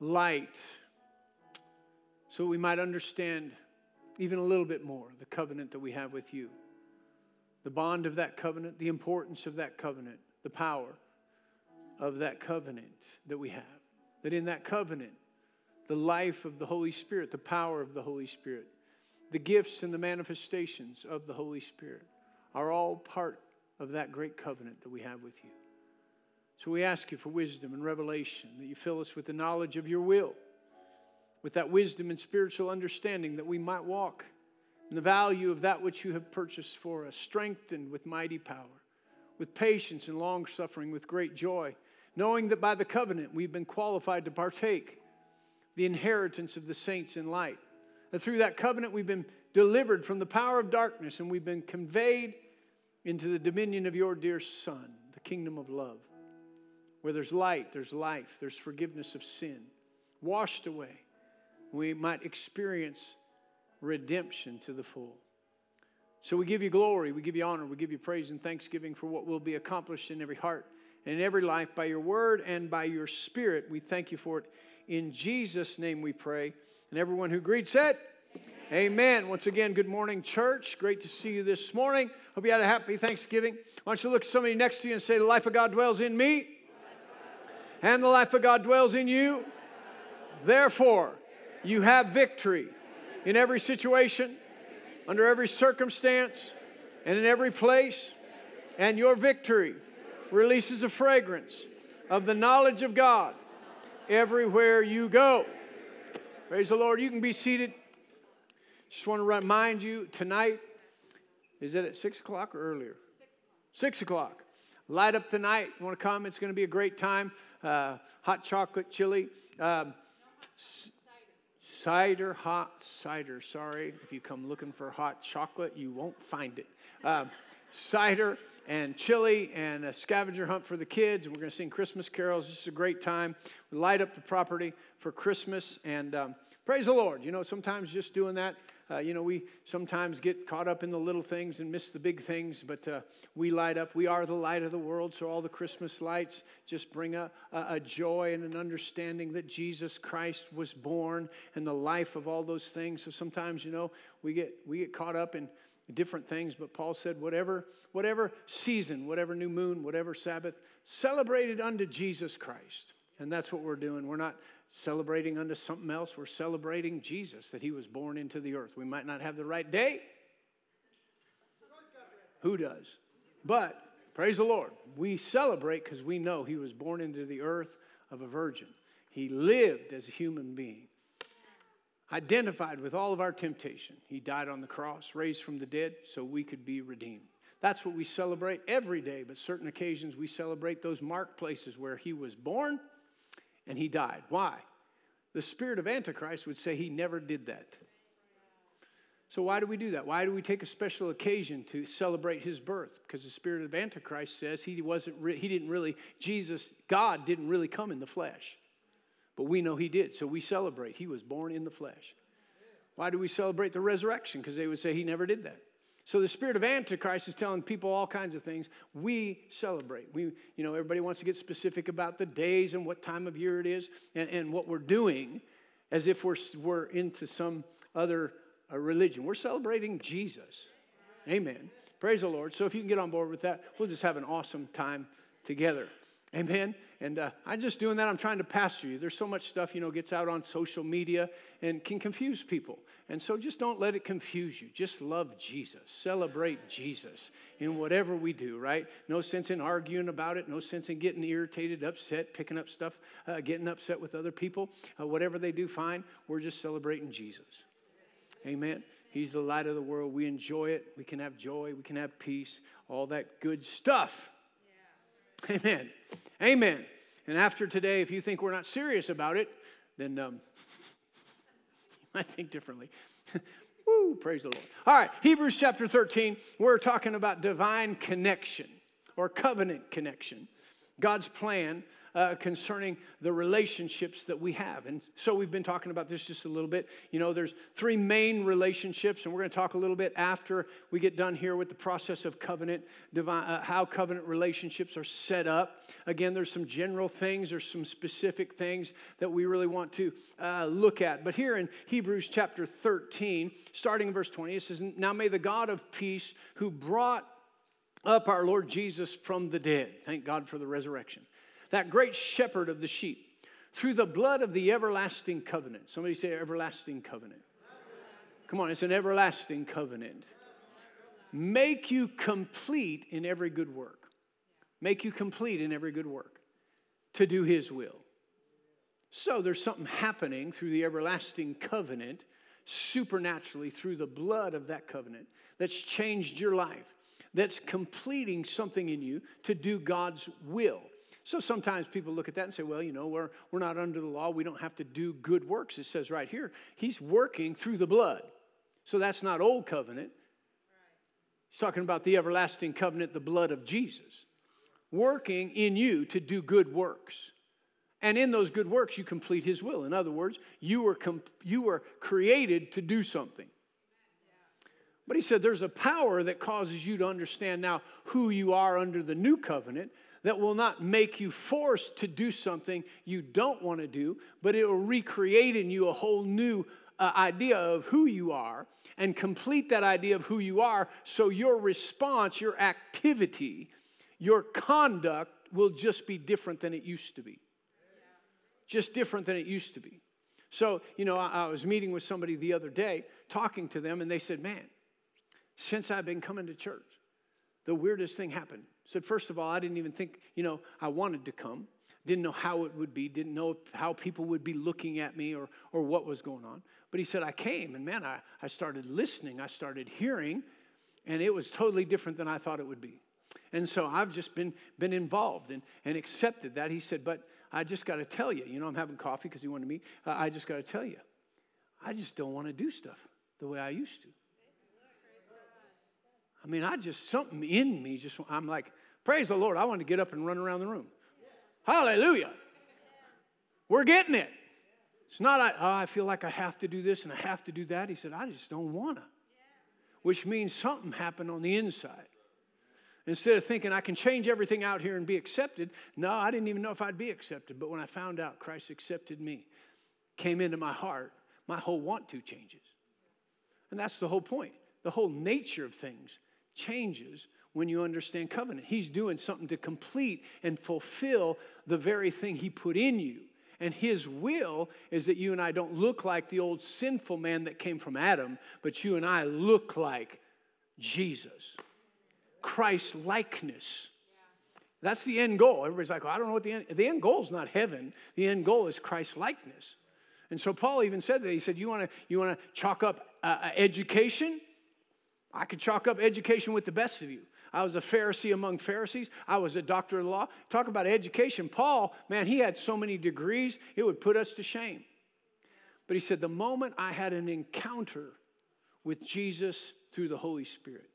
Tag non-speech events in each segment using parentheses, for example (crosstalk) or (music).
light so we might understand even a little bit more the covenant that we have with you, the bond of that covenant, the importance of that covenant, the power of that covenant that we have. That in that covenant, the life of the Holy Spirit, the power of the Holy Spirit, the gifts and the manifestations of the Holy Spirit are all part of that great covenant that we have with you. So we ask you for wisdom and revelation, that you fill us with the knowledge of your will, with that wisdom and spiritual understanding that we might walk in the value of that which you have purchased for us, strengthened with mighty power, with patience and long suffering, with great joy, knowing that by the covenant we've been qualified to partake the inheritance of the saints in light. That through that covenant we've been delivered from the power of darkness and we've been conveyed into the dominion of your dear Son, the kingdom of love. Where there's light, there's life, there's forgiveness of sin, washed away. We might experience redemption to the full. So we give you glory, we give you honor, we give you praise and thanksgiving for what will be accomplished in every heart and in every life by your word and by your spirit. We thank you for it. In Jesus' name we pray. And everyone who greets it, Amen. Once again, good morning, church. Great to see you this morning. Hope you had a happy Thanksgiving. Why don't you look at somebody next to you and say, The life of God dwells in me, and the life of God dwells in you. Therefore, you have victory in every situation, under every circumstance, and in every place. And your victory releases a fragrance of the knowledge of God everywhere you go. Praise the Lord. You can be seated. Just want to remind you tonight, is it at 6 o'clock or earlier? 6 o'clock. Light up the night. You want to come? It's going to be a great time. Uh, hot chocolate chili. Um, cider, hot cider. Sorry, if you come looking for hot chocolate, you won't find it. Um, cider and chili and a scavenger hunt for the kids. We're going to sing Christmas carols. This is a great time. We light up the property for Christmas and um, praise the Lord. You know, sometimes just doing that uh, you know, we sometimes get caught up in the little things and miss the big things, but uh, we light up. We are the light of the world, so all the Christmas lights just bring a, a joy and an understanding that Jesus Christ was born and the life of all those things. So sometimes, you know, we get, we get caught up in different things, but Paul said, whatever, whatever season, whatever new moon, whatever Sabbath, celebrated unto Jesus Christ. And that's what we're doing. We're not celebrating unto something else. We're celebrating Jesus, that he was born into the earth. We might not have the right date. Who does? But praise the Lord. We celebrate because we know he was born into the earth of a virgin. He lived as a human being, identified with all of our temptation. He died on the cross, raised from the dead, so we could be redeemed. That's what we celebrate every day, but certain occasions we celebrate those marked places where he was born and he died. Why? The spirit of Antichrist would say he never did that. So, why do we do that? Why do we take a special occasion to celebrate his birth? Because the spirit of Antichrist says he wasn't, re- he didn't really, Jesus, God didn't really come in the flesh. But we know he did, so we celebrate. He was born in the flesh. Why do we celebrate the resurrection? Because they would say he never did that. So the spirit of Antichrist is telling people all kinds of things. We celebrate. We, you know, everybody wants to get specific about the days and what time of year it is and, and what we're doing as if we're, we're into some other uh, religion. We're celebrating Jesus. Amen. Praise the Lord. So if you can get on board with that, we'll just have an awesome time together. Amen. And uh, I'm just doing that. I'm trying to pastor you. There's so much stuff, you know, gets out on social media and can confuse people. And so just don't let it confuse you. Just love Jesus. Celebrate Jesus in whatever we do, right? No sense in arguing about it. No sense in getting irritated, upset, picking up stuff, uh, getting upset with other people. Uh, whatever they do, fine. We're just celebrating Jesus. Amen. He's the light of the world. We enjoy it. We can have joy. We can have peace. All that good stuff. Amen. Amen. And after today, if you think we're not serious about it, then um, (laughs) I think differently. (laughs) Woo, praise the Lord. All right, Hebrews chapter 13, we're talking about divine connection or covenant connection. God's plan uh, concerning the relationships that we have. And so we've been talking about this just a little bit. You know, there's three main relationships, and we're going to talk a little bit after we get done here with the process of covenant, divine, uh, how covenant relationships are set up. Again, there's some general things, there's some specific things that we really want to uh, look at. But here in Hebrews chapter 13, starting in verse 20, it says, Now may the God of peace who brought up our Lord Jesus from the dead. Thank God for the resurrection that great shepherd of the sheep, through the blood of the everlasting covenant. Somebody say, everlasting covenant. Come on, it's an everlasting covenant. Make you complete in every good work. Make you complete in every good work to do his will. So there's something happening through the everlasting covenant, supernaturally through the blood of that covenant, that's changed your life, that's completing something in you to do God's will. So sometimes people look at that and say, well, you know, we're, we're not under the law. We don't have to do good works. It says right here, he's working through the blood. So that's not old covenant. He's talking about the everlasting covenant, the blood of Jesus, working in you to do good works. And in those good works, you complete his will. In other words, you were, comp- you were created to do something. But he said there's a power that causes you to understand now who you are under the new covenant that will not make you forced to do something you don't want to do, but it will recreate in you a whole new uh, idea of who you are and complete that idea of who you are so your response, your activity, your conduct will just be different than it used to be. Just different than it used to be. So, you know, I, I was meeting with somebody the other day, talking to them, and they said, Man, since I've been coming to church, the weirdest thing happened said, first of all, I didn't even think, you know, I wanted to come. Didn't know how it would be, didn't know how people would be looking at me or, or what was going on. But he said, I came, and man, I, I started listening, I started hearing, and it was totally different than I thought it would be. And so I've just been, been involved and, and accepted that. He said, But I just got to tell you, you know, I'm having coffee because he wanted meet. Uh, I just got to tell you, I just don't want to do stuff the way I used to. I mean, I just, something in me just, I'm like, praise the Lord, I want to get up and run around the room. Hallelujah. We're getting it. It's not, I, oh, I feel like I have to do this and I have to do that. He said, I just don't want to. Which means something happened on the inside. Instead of thinking I can change everything out here and be accepted, no, I didn't even know if I'd be accepted. But when I found out Christ accepted me, came into my heart, my whole want to changes. And that's the whole point. The whole nature of things changes when you understand covenant. He's doing something to complete and fulfill the very thing He put in you. And His will is that you and I don't look like the old sinful man that came from Adam, but you and I look like Jesus. Christ likeness. That's the end goal. Everybody's like, well, I don't know what the end. The end goal is not heaven. The end goal is Christ likeness. And so Paul even said that. He said, "You want to you want to chalk up uh, uh education? I could chalk up education with the best of you. I was a Pharisee among Pharisees. I was a doctor of law. Talk about education. Paul, man, he had so many degrees, it would put us to shame. But he said, the moment I had an encounter with Jesus through the Holy Spirit,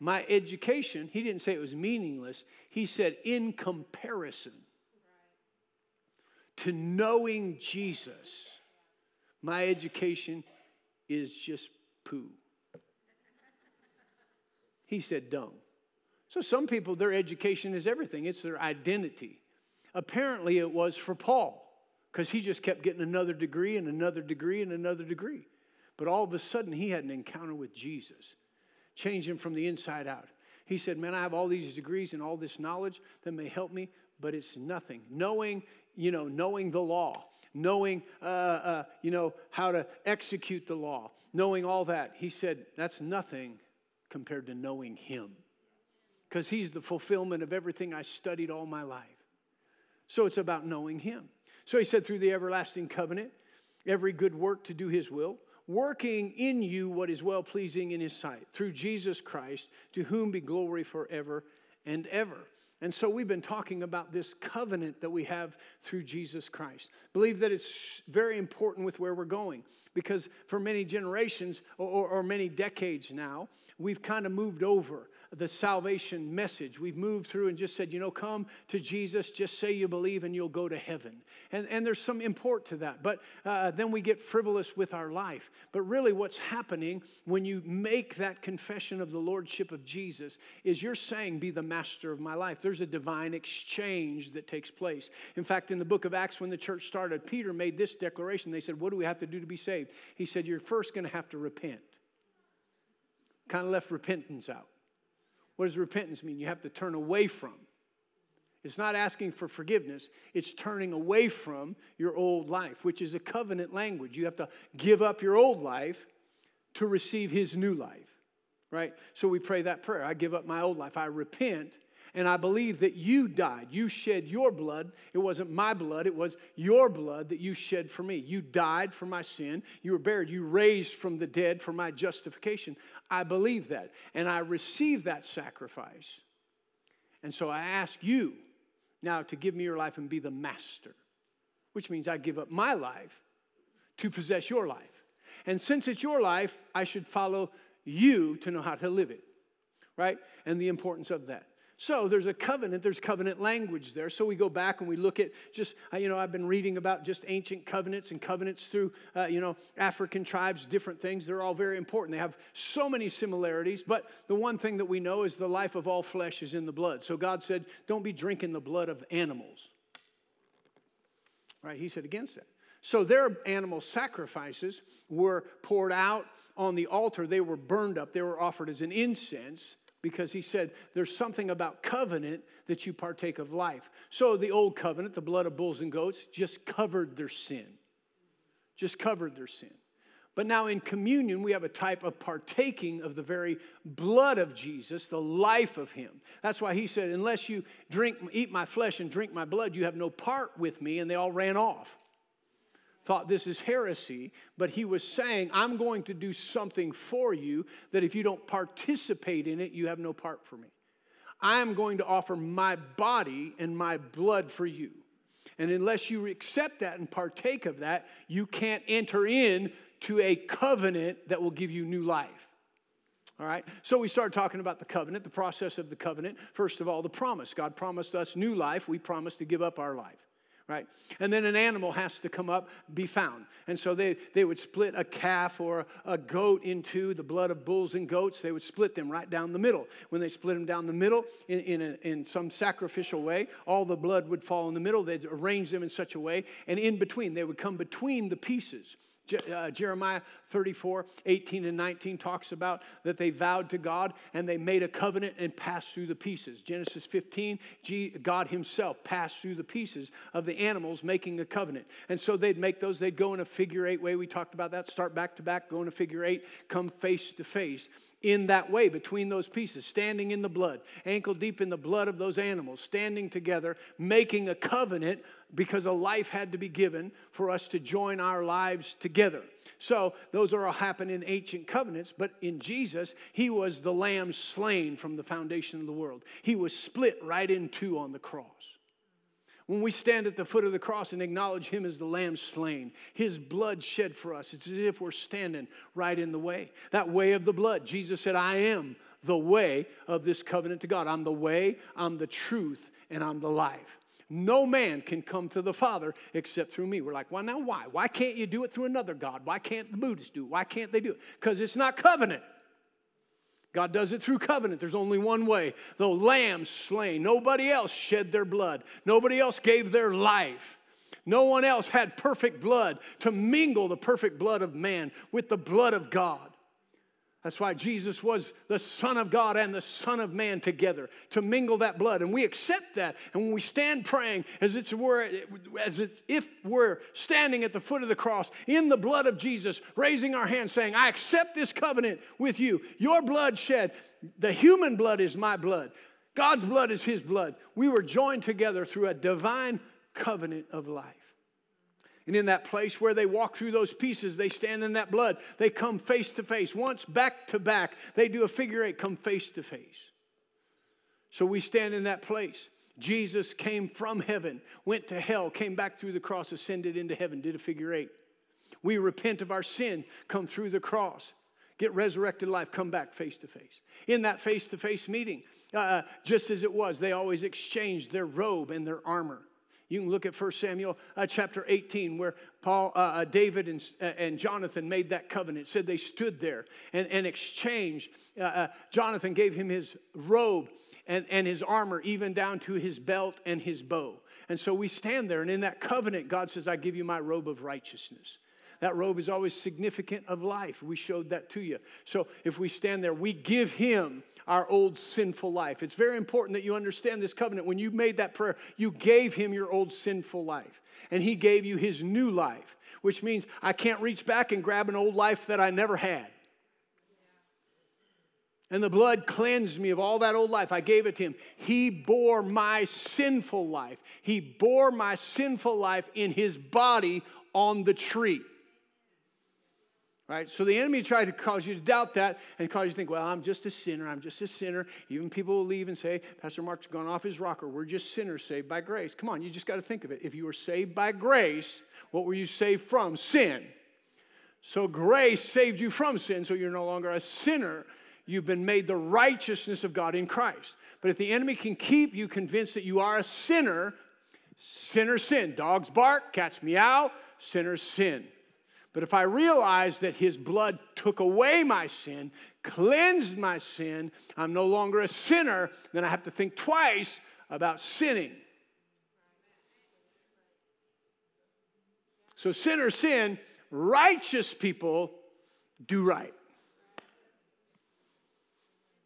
my education, he didn't say it was meaningless. He said, in comparison to knowing Jesus, my education is just poo. He said dung. So some people, their education is everything, it's their identity. Apparently, it was for Paul because he just kept getting another degree and another degree and another degree. But all of a sudden, he had an encounter with Jesus, changed him from the inside out. He said, Man, I have all these degrees and all this knowledge that may help me, but it's nothing. Knowing, you know, knowing the law, knowing, uh, uh, you know, how to execute the law, knowing all that. He said, That's nothing compared to knowing Him. Because He's the fulfillment of everything I studied all my life. So it's about knowing Him. So He said, through the everlasting covenant, every good work to do His will, working in you what is well pleasing in His sight, through Jesus Christ, to whom be glory forever and ever. And so we've been talking about this covenant that we have through Jesus Christ. Believe that it's very important with where we're going because for many generations or, or, many decades now, we've kind of moved over the salvation message. We've moved through and just said, you know, come to Jesus, just say you believe, and you'll go to heaven. And, and there's some import to that. But uh, then we get frivolous with our life. But really, what's happening when you make that confession of the Lordship of Jesus is you're saying, Be the master of my life. There's a divine exchange that takes place. In fact, in the book of Acts, when the church started, Peter made this declaration. They said, What do we have to do to be saved? He said, You're first going to have to repent. Kind of left repentance out. What does repentance mean? You have to turn away from. It's not asking for forgiveness, it's turning away from your old life, which is a covenant language. You have to give up your old life to receive his new life, right? So we pray that prayer I give up my old life, I repent. And I believe that you died. You shed your blood. It wasn't my blood, it was your blood that you shed for me. You died for my sin. You were buried. You raised from the dead for my justification. I believe that. And I receive that sacrifice. And so I ask you now to give me your life and be the master, which means I give up my life to possess your life. And since it's your life, I should follow you to know how to live it, right? And the importance of that. So there's a covenant, there's covenant language there. So we go back and we look at just, uh, you know, I've been reading about just ancient covenants and covenants through, uh, you know, African tribes, different things. They're all very important. They have so many similarities, but the one thing that we know is the life of all flesh is in the blood. So God said, don't be drinking the blood of animals. Right? He said against that. So their animal sacrifices were poured out on the altar. They were burned up. They were offered as an incense because he said there's something about covenant that you partake of life. So the old covenant, the blood of bulls and goats, just covered their sin. Just covered their sin. But now in communion, we have a type of partaking of the very blood of Jesus, the life of him. That's why he said, Unless you drink, eat my flesh and drink my blood, you have no part with me. And they all ran off thought this is heresy, but he was saying, I'm going to do something for you that if you don't participate in it, you have no part for me. I am going to offer my body and my blood for you. And unless you accept that and partake of that, you can't enter in to a covenant that will give you new life. All right? So we start talking about the covenant, the process of the covenant. First of all, the promise. God promised us new life. We promised to give up our life right? And then an animal has to come up, be found. And so they, they would split a calf or a goat into the blood of bulls and goats. They would split them right down the middle. When they split them down the middle in, in, a, in some sacrificial way, all the blood would fall in the middle. They'd arrange them in such a way, and in between, they would come between the pieces. Je- uh, Jeremiah 34, 18 and 19 talks about that they vowed to God and they made a covenant and passed through the pieces. Genesis 15, God Himself passed through the pieces of the animals making a covenant. And so they'd make those, they'd go in a figure eight way. We talked about that, start back to back, go in a figure eight, come face to face in that way between those pieces, standing in the blood, ankle deep in the blood of those animals, standing together, making a covenant because a life had to be given for us to join our lives together. So those are all happen in ancient covenants, but in Jesus, he was the lamb slain from the foundation of the world. He was split right in two on the cross. When we stand at the foot of the cross and acknowledge him as the lamb slain, his blood shed for us, it's as if we're standing right in the way. That way of the blood. Jesus said, I am the way of this covenant to God. I'm the way, I'm the truth, and I'm the life. No man can come to the Father except through me. We're like, well, now why? Why can't you do it through another God? Why can't the Buddhists do it? Why can't they do it? Because it's not covenant. God does it through covenant. There's only one way. The lamb slain. Nobody else shed their blood. Nobody else gave their life. No one else had perfect blood to mingle the perfect blood of man with the blood of God. That's why Jesus was the Son of God and the Son of Man together to mingle that blood. And we accept that. And when we stand praying, as, it's we're, as it's if we're standing at the foot of the cross in the blood of Jesus, raising our hands saying, I accept this covenant with you. Your blood shed, the human blood is my blood. God's blood is his blood. We were joined together through a divine covenant of life. And in that place where they walk through those pieces, they stand in that blood. They come face to face. Once back to back, they do a figure eight, come face to face. So we stand in that place. Jesus came from heaven, went to hell, came back through the cross, ascended into heaven, did a figure eight. We repent of our sin, come through the cross, get resurrected life, come back face to face. In that face to face meeting, uh, uh, just as it was, they always exchanged their robe and their armor. You can look at 1 Samuel uh, chapter 18, where Paul, uh, uh David, and, uh, and Jonathan made that covenant. It said they stood there and, and exchanged. Uh, Jonathan gave him his robe and, and his armor, even down to his belt and his bow. And so we stand there, and in that covenant, God says, I give you my robe of righteousness. That robe is always significant of life. We showed that to you. So if we stand there, we give him our old sinful life. It's very important that you understand this covenant. When you made that prayer, you gave him your old sinful life, and he gave you his new life, which means I can't reach back and grab an old life that I never had. And the blood cleansed me of all that old life. I gave it to him. He bore my sinful life. He bore my sinful life in his body on the tree. Right? So the enemy tried to cause you to doubt that and cause you to think, well, I'm just a sinner. I'm just a sinner. Even people will leave and say, Pastor Mark's gone off his rocker. We're just sinners saved by grace. Come on, you just got to think of it. If you were saved by grace, what were you saved from? Sin. So grace saved you from sin, so you're no longer a sinner. You've been made the righteousness of God in Christ. But if the enemy can keep you convinced that you are a sinner, sinners sin. Dogs bark, cats meow, sinners sin. But if I realize that his blood took away my sin, cleansed my sin, I'm no longer a sinner, then I have to think twice about sinning. So sinners sin, righteous people do right.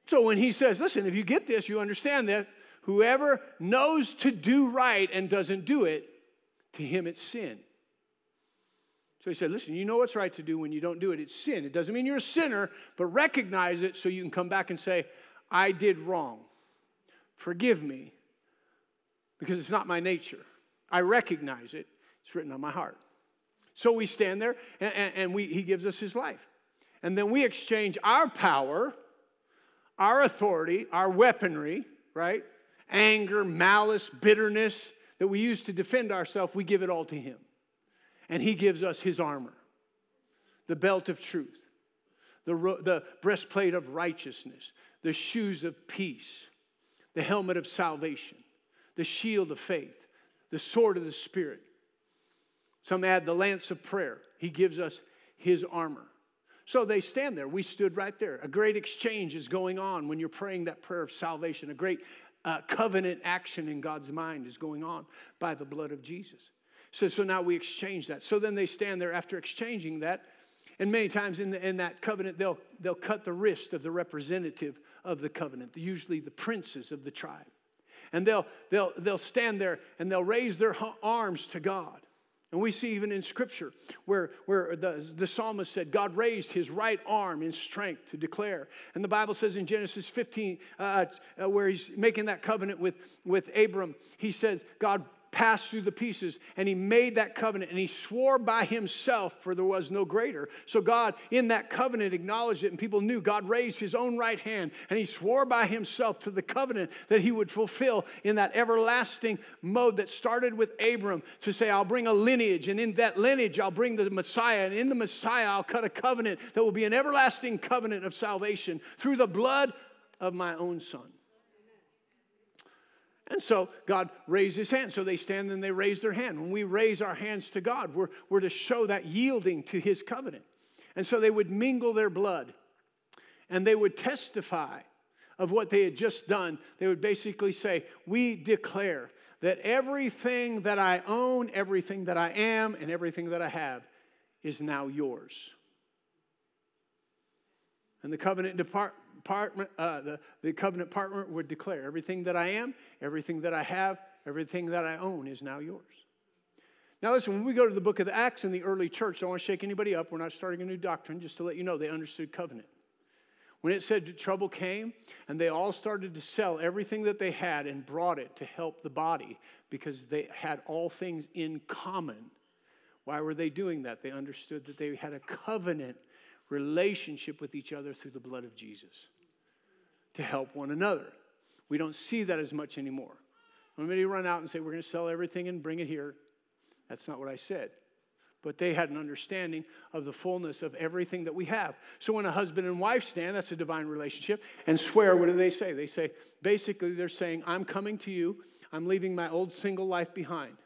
So when he says, listen, if you get this, you understand that whoever knows to do right and doesn't do it, to him it's sin. So he said, listen, you know what's right to do when you don't do it. It's sin. It doesn't mean you're a sinner, but recognize it so you can come back and say, I did wrong. Forgive me because it's not my nature. I recognize it. It's written on my heart. So we stand there and, and, and we, he gives us his life. And then we exchange our power our authority, our weaponry, right? Anger, malice, bitterness that we use to defend ourselves, we give it all to Him. And He gives us His armor, the belt of truth, the, the breastplate of righteousness, the shoes of peace, the helmet of salvation, the shield of faith, the sword of the Spirit. Some add the lance of prayer. He gives us His armor. So they stand there. We stood right there. A great exchange is going on when you're praying that prayer of salvation. A great uh, covenant action in God's mind is going on by the blood of Jesus. So, so now we exchange that. So then they stand there after exchanging that. And many times in, the, in that covenant, they'll, they'll cut the wrist of the representative of the covenant, usually the princes of the tribe. And they'll, they'll, they'll stand there and they'll raise their arms to God. And we see even in Scripture where, where the, the psalmist said, God raised his right arm in strength to declare. And the Bible says in Genesis 15, uh, uh, where he's making that covenant with, with Abram, he says, God passed through the pieces and he made that covenant and he swore by himself for there was no greater. So god in that covenant acknowledged it and people knew god raised his own right hand and he swore by himself to the covenant that he would fulfill in that everlasting mode that started with abram to say i'll bring a lineage and in that lineage i'll bring the messiah and in the messiah i'll cut a covenant that will be an everlasting covenant of salvation through the blood of my own son and so God raised his hand. So they stand and they raise their hand. When we raise our hands to God, we're, we're to show that yielding to his covenant. And so they would mingle their blood and they would testify of what they had just done. They would basically say, We declare that everything that I own, everything that I am, and everything that I have is now yours. And the covenant depart, partner, uh, the, the covenant partner would declare everything that I am, everything that I have, everything that I own is now yours. Now, listen, when we go to the book of Acts in the early church, I don't want to shake anybody up. We're not starting a new doctrine, just to let you know they understood covenant. When it said trouble came, and they all started to sell everything that they had and brought it to help the body because they had all things in common. Why were they doing that? They understood that they had a covenant relationship with each other through the blood of Jesus to help one another. We don't see that as much anymore. When many run out and say, We're going to sell everything and bring it here, that's not what I said. but they had an understanding of the fullness of everything that we have. So when a husband and wife stand, that's a divine relationship, and swear, what do they say? They say, basically, they're saying, I'm coming to you, I'm leaving my old single life behind,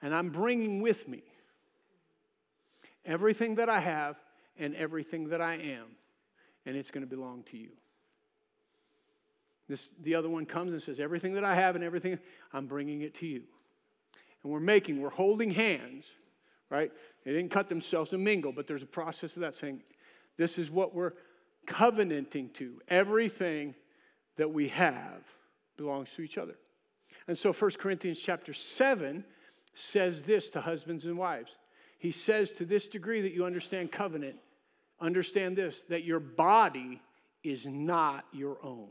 and I'm bringing with me everything that I have and everything that I am, and it's going to belong to you. This, the other one comes and says, Everything that I have and everything, I'm bringing it to you. And we're making, we're holding hands, right? They didn't cut themselves and mingle, but there's a process of that saying, This is what we're covenanting to. Everything that we have belongs to each other. And so 1 Corinthians chapter 7 says this to husbands and wives. He says, to this degree that you understand covenant, understand this that your body is not your own.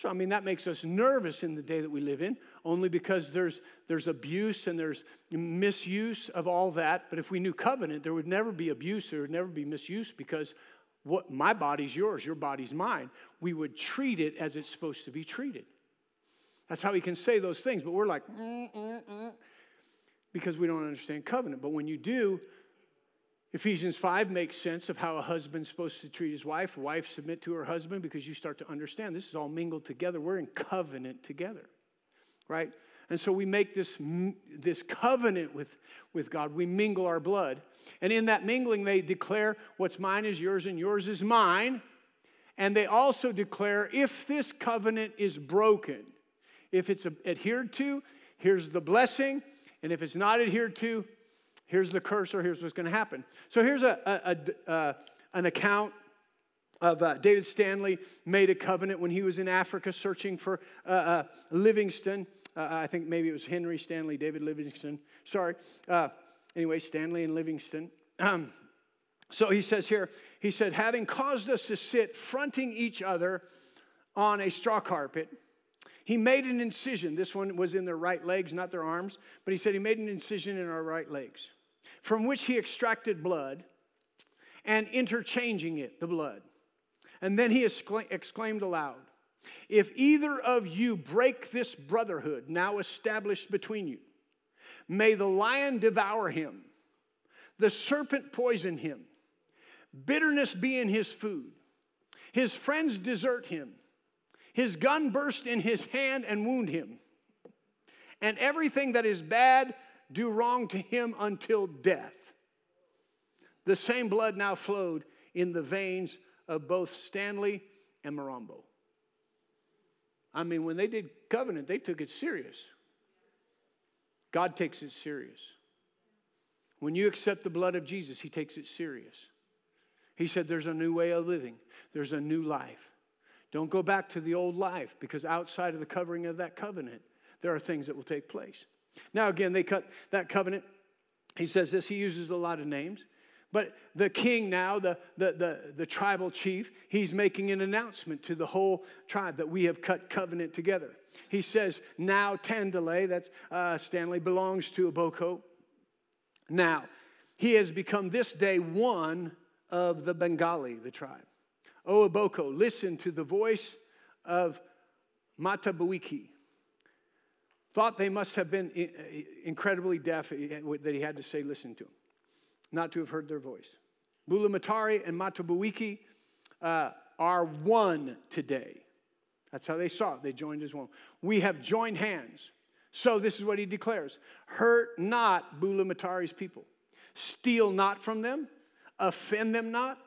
So, I mean, that makes us nervous in the day that we live in, only because there's, there's abuse and there's misuse of all that. But if we knew covenant, there would never be abuse, there would never be misuse because what my body's yours, your body's mine. We would treat it as it's supposed to be treated. That's how he can say those things, but we're like, mm, mm, mm, because we don't understand covenant. But when you do, Ephesians 5 makes sense of how a husband's supposed to treat his wife, wife submit to her husband because you start to understand this is all mingled together. We're in covenant together, right? And so we make this, this covenant with, with God. We mingle our blood. And in that mingling, they declare what's mine is yours and yours is mine. And they also declare if this covenant is broken, if it's adhered to, here's the blessing. And if it's not adhered to, here's the curse or here's what's going to happen. So here's a, a, a uh, an account of uh, David Stanley made a covenant when he was in Africa searching for uh, uh Livingstone. Uh, I think maybe it was Henry Stanley, David Livingstone. Sorry. Uh, anyway, Stanley and Livingstone. Um, so he says here, he said, having caused us to sit fronting each other on a straw carpet, he made an incision. This one was in their right legs, not their arms, but he said he made an incision in our right legs from which he extracted blood and interchanging it, the blood. And then he exclaimed aloud, If either of you break this brotherhood now established between you, may the lion devour him, the serpent poison him, bitterness be in his food, his friends desert him, his gun burst in his hand and wound him, and everything that is bad do wrong to him until death. The same blood now flowed in the veins of both Stanley and Mirambo. I mean, when they did covenant, they took it serious. God takes it serious. When you accept the blood of Jesus, He takes it serious. He said, There's a new way of living, there's a new life. Don't go back to the old life because outside of the covering of that covenant, there are things that will take place. Now, again, they cut that covenant. He says this, he uses a lot of names. But the king now, the, the, the, the, tribal chief, he's making an announcement to the whole tribe that we have cut covenant together. He says, Now Tandale, that's uh, Stanley, belongs to Aboko. Now, he has become this day one of the Bengali, the tribe. O Aboko, listen to the voice of Matabuiki, thought they must have been incredibly deaf that he had to say, listen to them, not to have heard their voice. Bulamatari and Matabuiki uh, are one today. That's how they saw it. They joined as one. We have joined hands. So this is what he declares Hurt not Bulamatari's people, steal not from them, offend them not,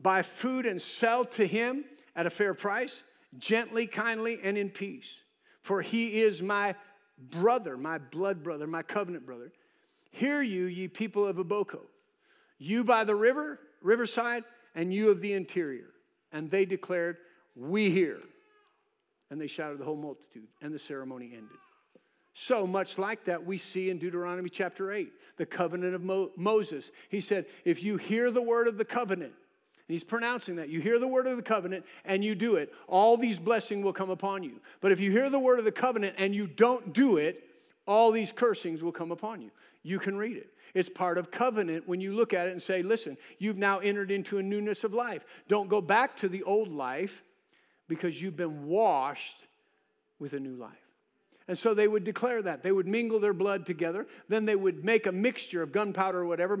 buy food and sell to him at a fair price, gently, kindly, and in peace. For he is my brother, my blood brother, my covenant brother. Hear you, ye people of Aboko, you by the river, riverside, and you of the interior. And they declared, We hear. And they shouted the whole multitude, and the ceremony ended. So much like that, we see in Deuteronomy chapter 8, the covenant of Mo- Moses. He said, If you hear the word of the covenant, he's pronouncing that. You hear the word of the covenant and you do it, all these blessings will come upon you. But if you hear the word of the covenant and you don't do it, all these cursings will come upon you. You can read it. It's part of covenant when you look at it and say, listen, you've now entered into a newness of life. Don't go back to the old life because you've been washed with a new life. And so they would declare that. They would mingle their blood together. Then they would make a mixture of gunpowder or whatever,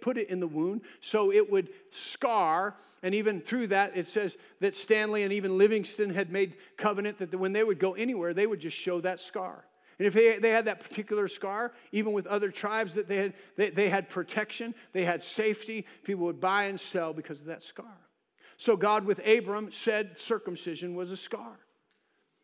put it in the wound so it would scar. And even through that, it says that Stanley and even Livingstone had made covenant that when they would go anywhere, they would just show that scar. And if they, had that particular scar, even with other tribes that they had, they, they had protection, they had safety, people would buy and sell because of that scar. So God with Abram said circumcision was a scar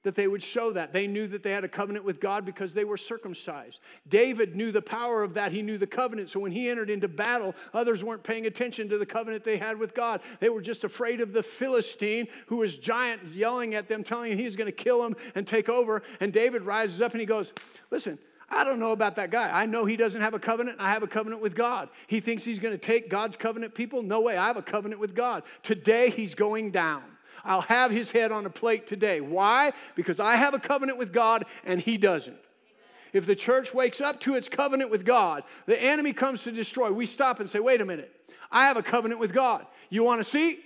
that they would show that. They knew that they had a covenant with God because they were circumcised. David knew the power of that. He knew the covenant. So when he entered into battle, others weren't paying attention to the covenant they had with God. They were just afraid of the Philistine who was giant, yelling at them, telling them he's going to kill them and take over. And David rises up and he goes, Listen, I don't know about that guy. I know he doesn't have a covenant. I have a covenant with God. He thinks he's going to take God's covenant people. No way. I have a covenant with God. Today he's going down. I'll have his head on a plate today. Why? Because I have a covenant with God and he doesn't. If the church wakes up to its covenant with God, the enemy comes to destroy. We stop and say, wait a minute, I have a covenant with God. You want to see?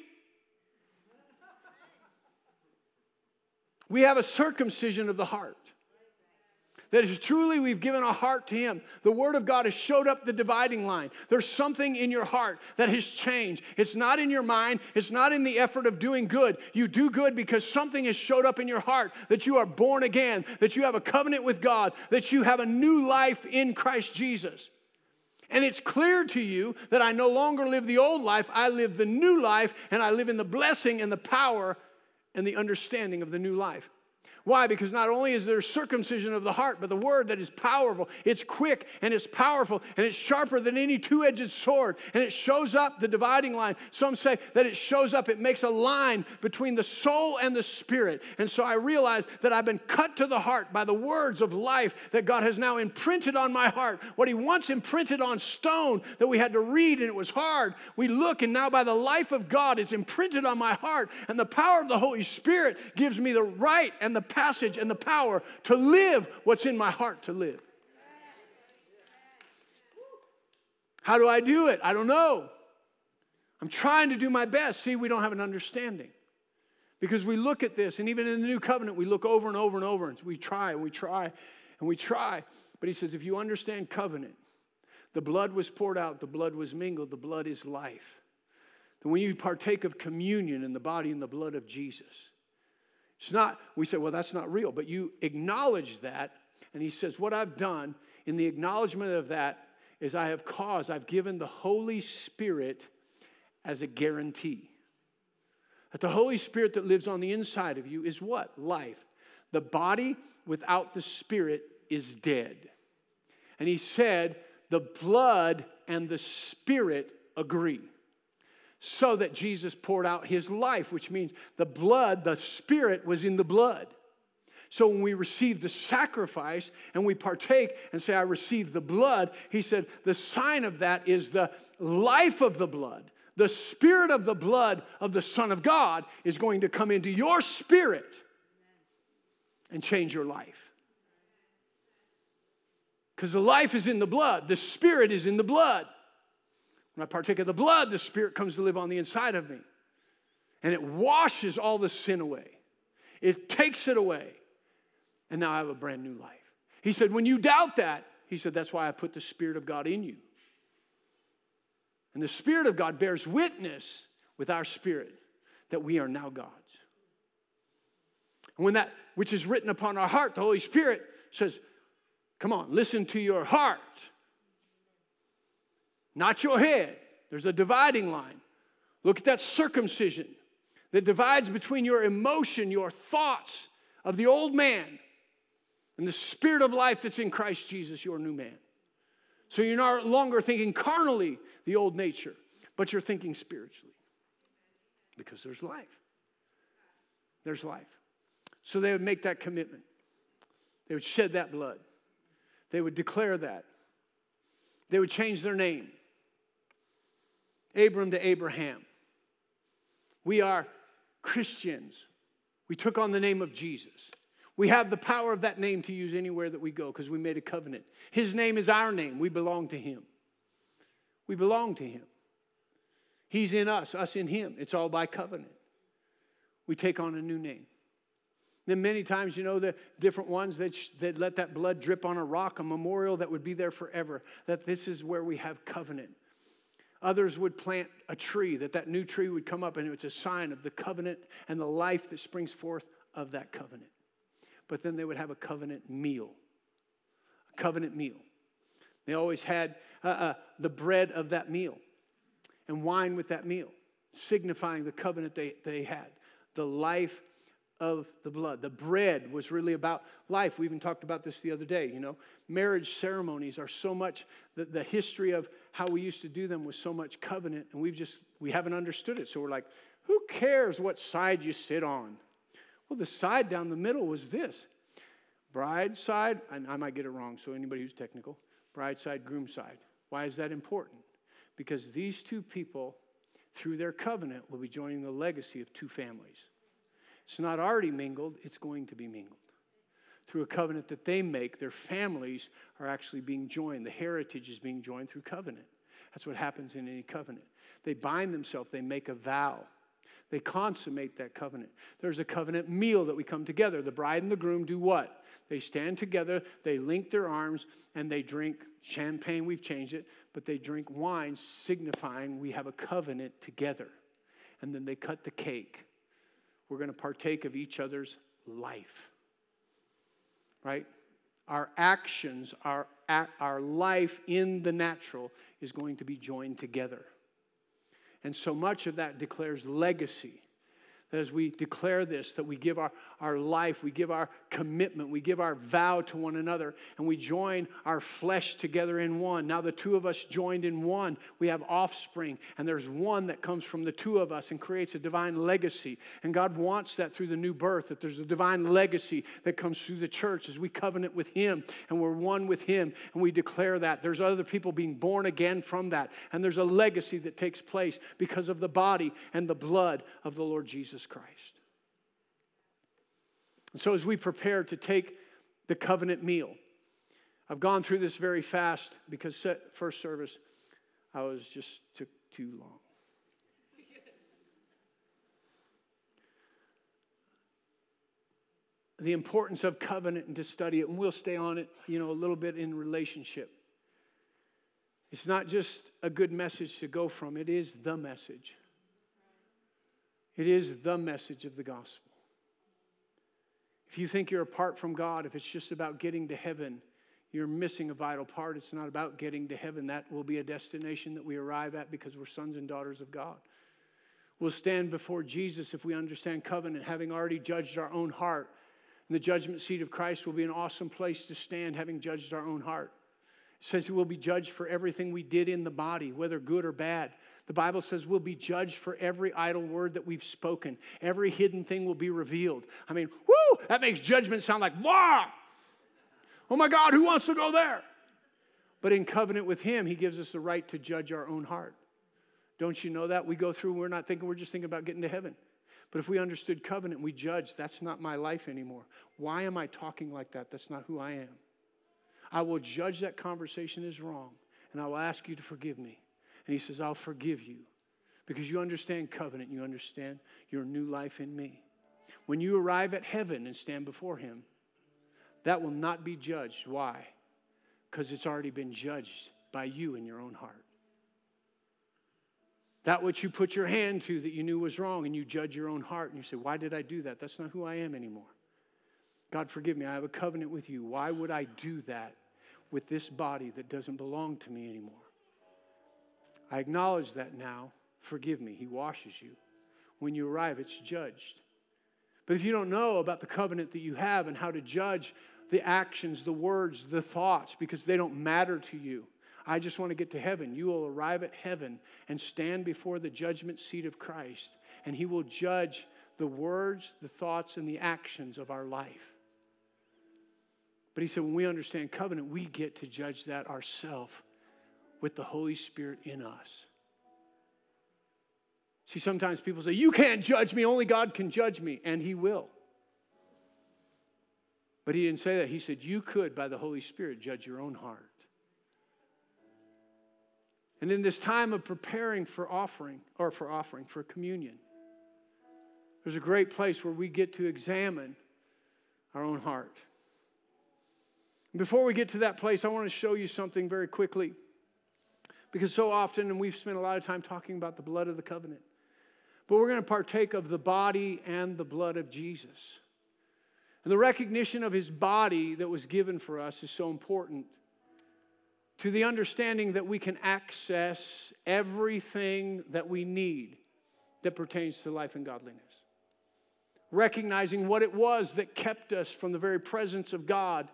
We have a circumcision of the heart. That is truly we've given a heart to Him. The Word of God has showed up the dividing line. There's something in your heart that has changed. It's not in your mind, it's not in the effort of doing good. You do good because something has showed up in your heart that you are born again, that you have a covenant with God, that you have a new life in Christ Jesus. And it's clear to you that I no longer live the old life, I live the new life, and I live in the blessing and the power and the understanding of the new life. Why? Because not only is there circumcision of the heart, but the word that is powerful, it's quick and it's powerful and it's sharper than any two edged sword. And it shows up the dividing line. Some say that it shows up, it makes a line between the soul and the spirit. And so I realize that I've been cut to the heart by the words of life that God has now imprinted on my heart. What He once imprinted on stone that we had to read and it was hard, we look and now by the life of God, it's imprinted on my heart. And the power of the Holy Spirit gives me the right and the passage and the power to live what's in my heart to live. How do I do it? I don't know. I'm trying to do my best. See, we don't have an understanding. Because we look at this, and even in the new covenant, we look over and over and over, and we try and we try and we try. But he says, if you understand covenant, the blood was poured out, the blood was mingled, the blood is life. Then when you partake of communion in the body and the blood of Jesus, it's not, we say, well, that's not real, but you acknowledge that. And he says, what I've done in the acknowledgement of that is I have caused, I've given the Holy Spirit as a guarantee. That the Holy Spirit that lives on the inside of you is what? Life. The body without the Spirit is dead. And he said, the blood and the Spirit agree so that Jesus poured out his life, which means the blood, the spirit was in the blood. So when we receive the sacrifice and we partake and say, I received the blood, he said, the sign of that is the life of the blood. The spirit of the blood of the Son of God is going to come into your spirit and change your life. Because the life is in the blood, the spirit is in the blood. When I partake of the blood, the Spirit comes to live on the inside of me. And it washes all the sin away, it takes it away. And now I have a brand new life. He said, When you doubt that, he said, That's why I put the Spirit of God in you. And the Spirit of God bears witness with our spirit that we are now God's. And when that which is written upon our heart, the Holy Spirit says, Come on, listen to your heart not your head. There's a dividing line. Look at that circumcision that divides between your emotion, your thoughts of the old man, and the spirit of life that's in Christ Jesus, your new man. So you're no longer thinking carnally, the old nature, but you're thinking spiritually because there's life. There's life. So they would make that commitment, they would shed that blood, they would declare that, they would change their name. Abram to Abraham. We are Christians. We took on the name of Jesus. We have the power of that name to use anywhere that we go because we made a covenant. His name is our name. We belong to Him. We belong to Him. He's in us, us in Him. It's all by covenant. We take on a new name. Then many times, you know, the different ones that, sh- that let that blood drip on a rock, a memorial that would be there forever, that this is where we have covenant. Others would plant a tree, that that new tree would come up, and it's a sign of the covenant and the life that springs forth of that covenant. But then they would have a covenant meal. A covenant meal. They always had uh, uh, the bread of that meal and wine with that meal, signifying the covenant they, they had, the life of the blood. The bread was really about life. We even talked about this the other day. You know, marriage ceremonies are so much, the, the history of how we used to do them with so much covenant, and we've just, we haven't understood it. So we're like, who cares what side you sit on? Well, the side down the middle was this bride side, and I might get it wrong, so anybody who's technical, bride side, groom side. Why is that important? Because these two people, through their covenant, will be joining the legacy of two families. It's not already mingled, it's going to be mingled. Through a covenant that they make, their families are actually being joined. The heritage is being joined through covenant. That's what happens in any covenant. They bind themselves, they make a vow. They consummate that covenant. There's a covenant meal that we come together. The bride and the groom do what? They stand together, they link their arms, and they drink champagne. We've changed it, but they drink wine, signifying we have a covenant together. And then they cut the cake we're going to partake of each other's life. Right? Our actions, our, our life in the natural is going to be joined together. And so much of that declares legacy that as we declare this, that we give our, our life, we give our commitment, we give our vow to one another, and we join our flesh together in one. Now, the two of us joined in one, we have offspring, and there's one that comes from the two of us and creates a divine legacy. And God wants that through the new birth, that there's a divine legacy that comes through the church as we covenant with Him and we're one with Him, and we declare that. There's other people being born again from that, and there's a legacy that takes place because of the body and the blood of the Lord Jesus. Jesus Christ. And so, as we prepare to take the covenant meal, I've gone through this very fast because first service I was just took too long. (laughs) the importance of covenant and to study it, and we'll stay on it, you know, a little bit in relationship. It's not just a good message to go from, it is the message. It is the message of the gospel. If you think you're apart from God, if it's just about getting to heaven, you're missing a vital part. It's not about getting to heaven. That will be a destination that we arrive at because we're sons and daughters of God. We'll stand before Jesus if we understand covenant, having already judged our own heart. And the judgment seat of Christ will be an awesome place to stand, having judged our own heart. It says we will be judged for everything we did in the body, whether good or bad. The Bible says we'll be judged for every idle word that we've spoken. Every hidden thing will be revealed. I mean, whoo, that makes judgment sound like, wow. Oh my God, who wants to go there? But in covenant with Him, He gives us the right to judge our own heart. Don't you know that? We go through, we're not thinking, we're just thinking about getting to heaven. But if we understood covenant, we judge, that's not my life anymore. Why am I talking like that? That's not who I am. I will judge that conversation is wrong, and I will ask you to forgive me. And he says, I'll forgive you because you understand covenant, you understand your new life in me. When you arrive at heaven and stand before him, that will not be judged. Why? Because it's already been judged by you in your own heart. That which you put your hand to that you knew was wrong, and you judge your own heart, and you say, Why did I do that? That's not who I am anymore. God, forgive me. I have a covenant with you. Why would I do that with this body that doesn't belong to me anymore? I acknowledge that now. Forgive me. He washes you. When you arrive, it's judged. But if you don't know about the covenant that you have and how to judge the actions, the words, the thoughts, because they don't matter to you, I just want to get to heaven. You will arrive at heaven and stand before the judgment seat of Christ, and He will judge the words, the thoughts, and the actions of our life. But He said, when we understand covenant, we get to judge that ourselves with the Holy Spirit in us. See, sometimes people say, You can't judge me, only God can judge me, and He will. But He didn't say that. He said, You could, by the Holy Spirit, judge your own heart. And in this time of preparing for offering, or for offering, for communion, there's a great place where we get to examine our own heart. Before we get to that place, I want to show you something very quickly. Because so often, and we've spent a lot of time talking about the blood of the covenant, but we're going to partake of the body and the blood of Jesus. And the recognition of his body that was given for us is so important to the understanding that we can access everything that we need that pertains to life and godliness. Recognizing what it was that kept us from the very presence of God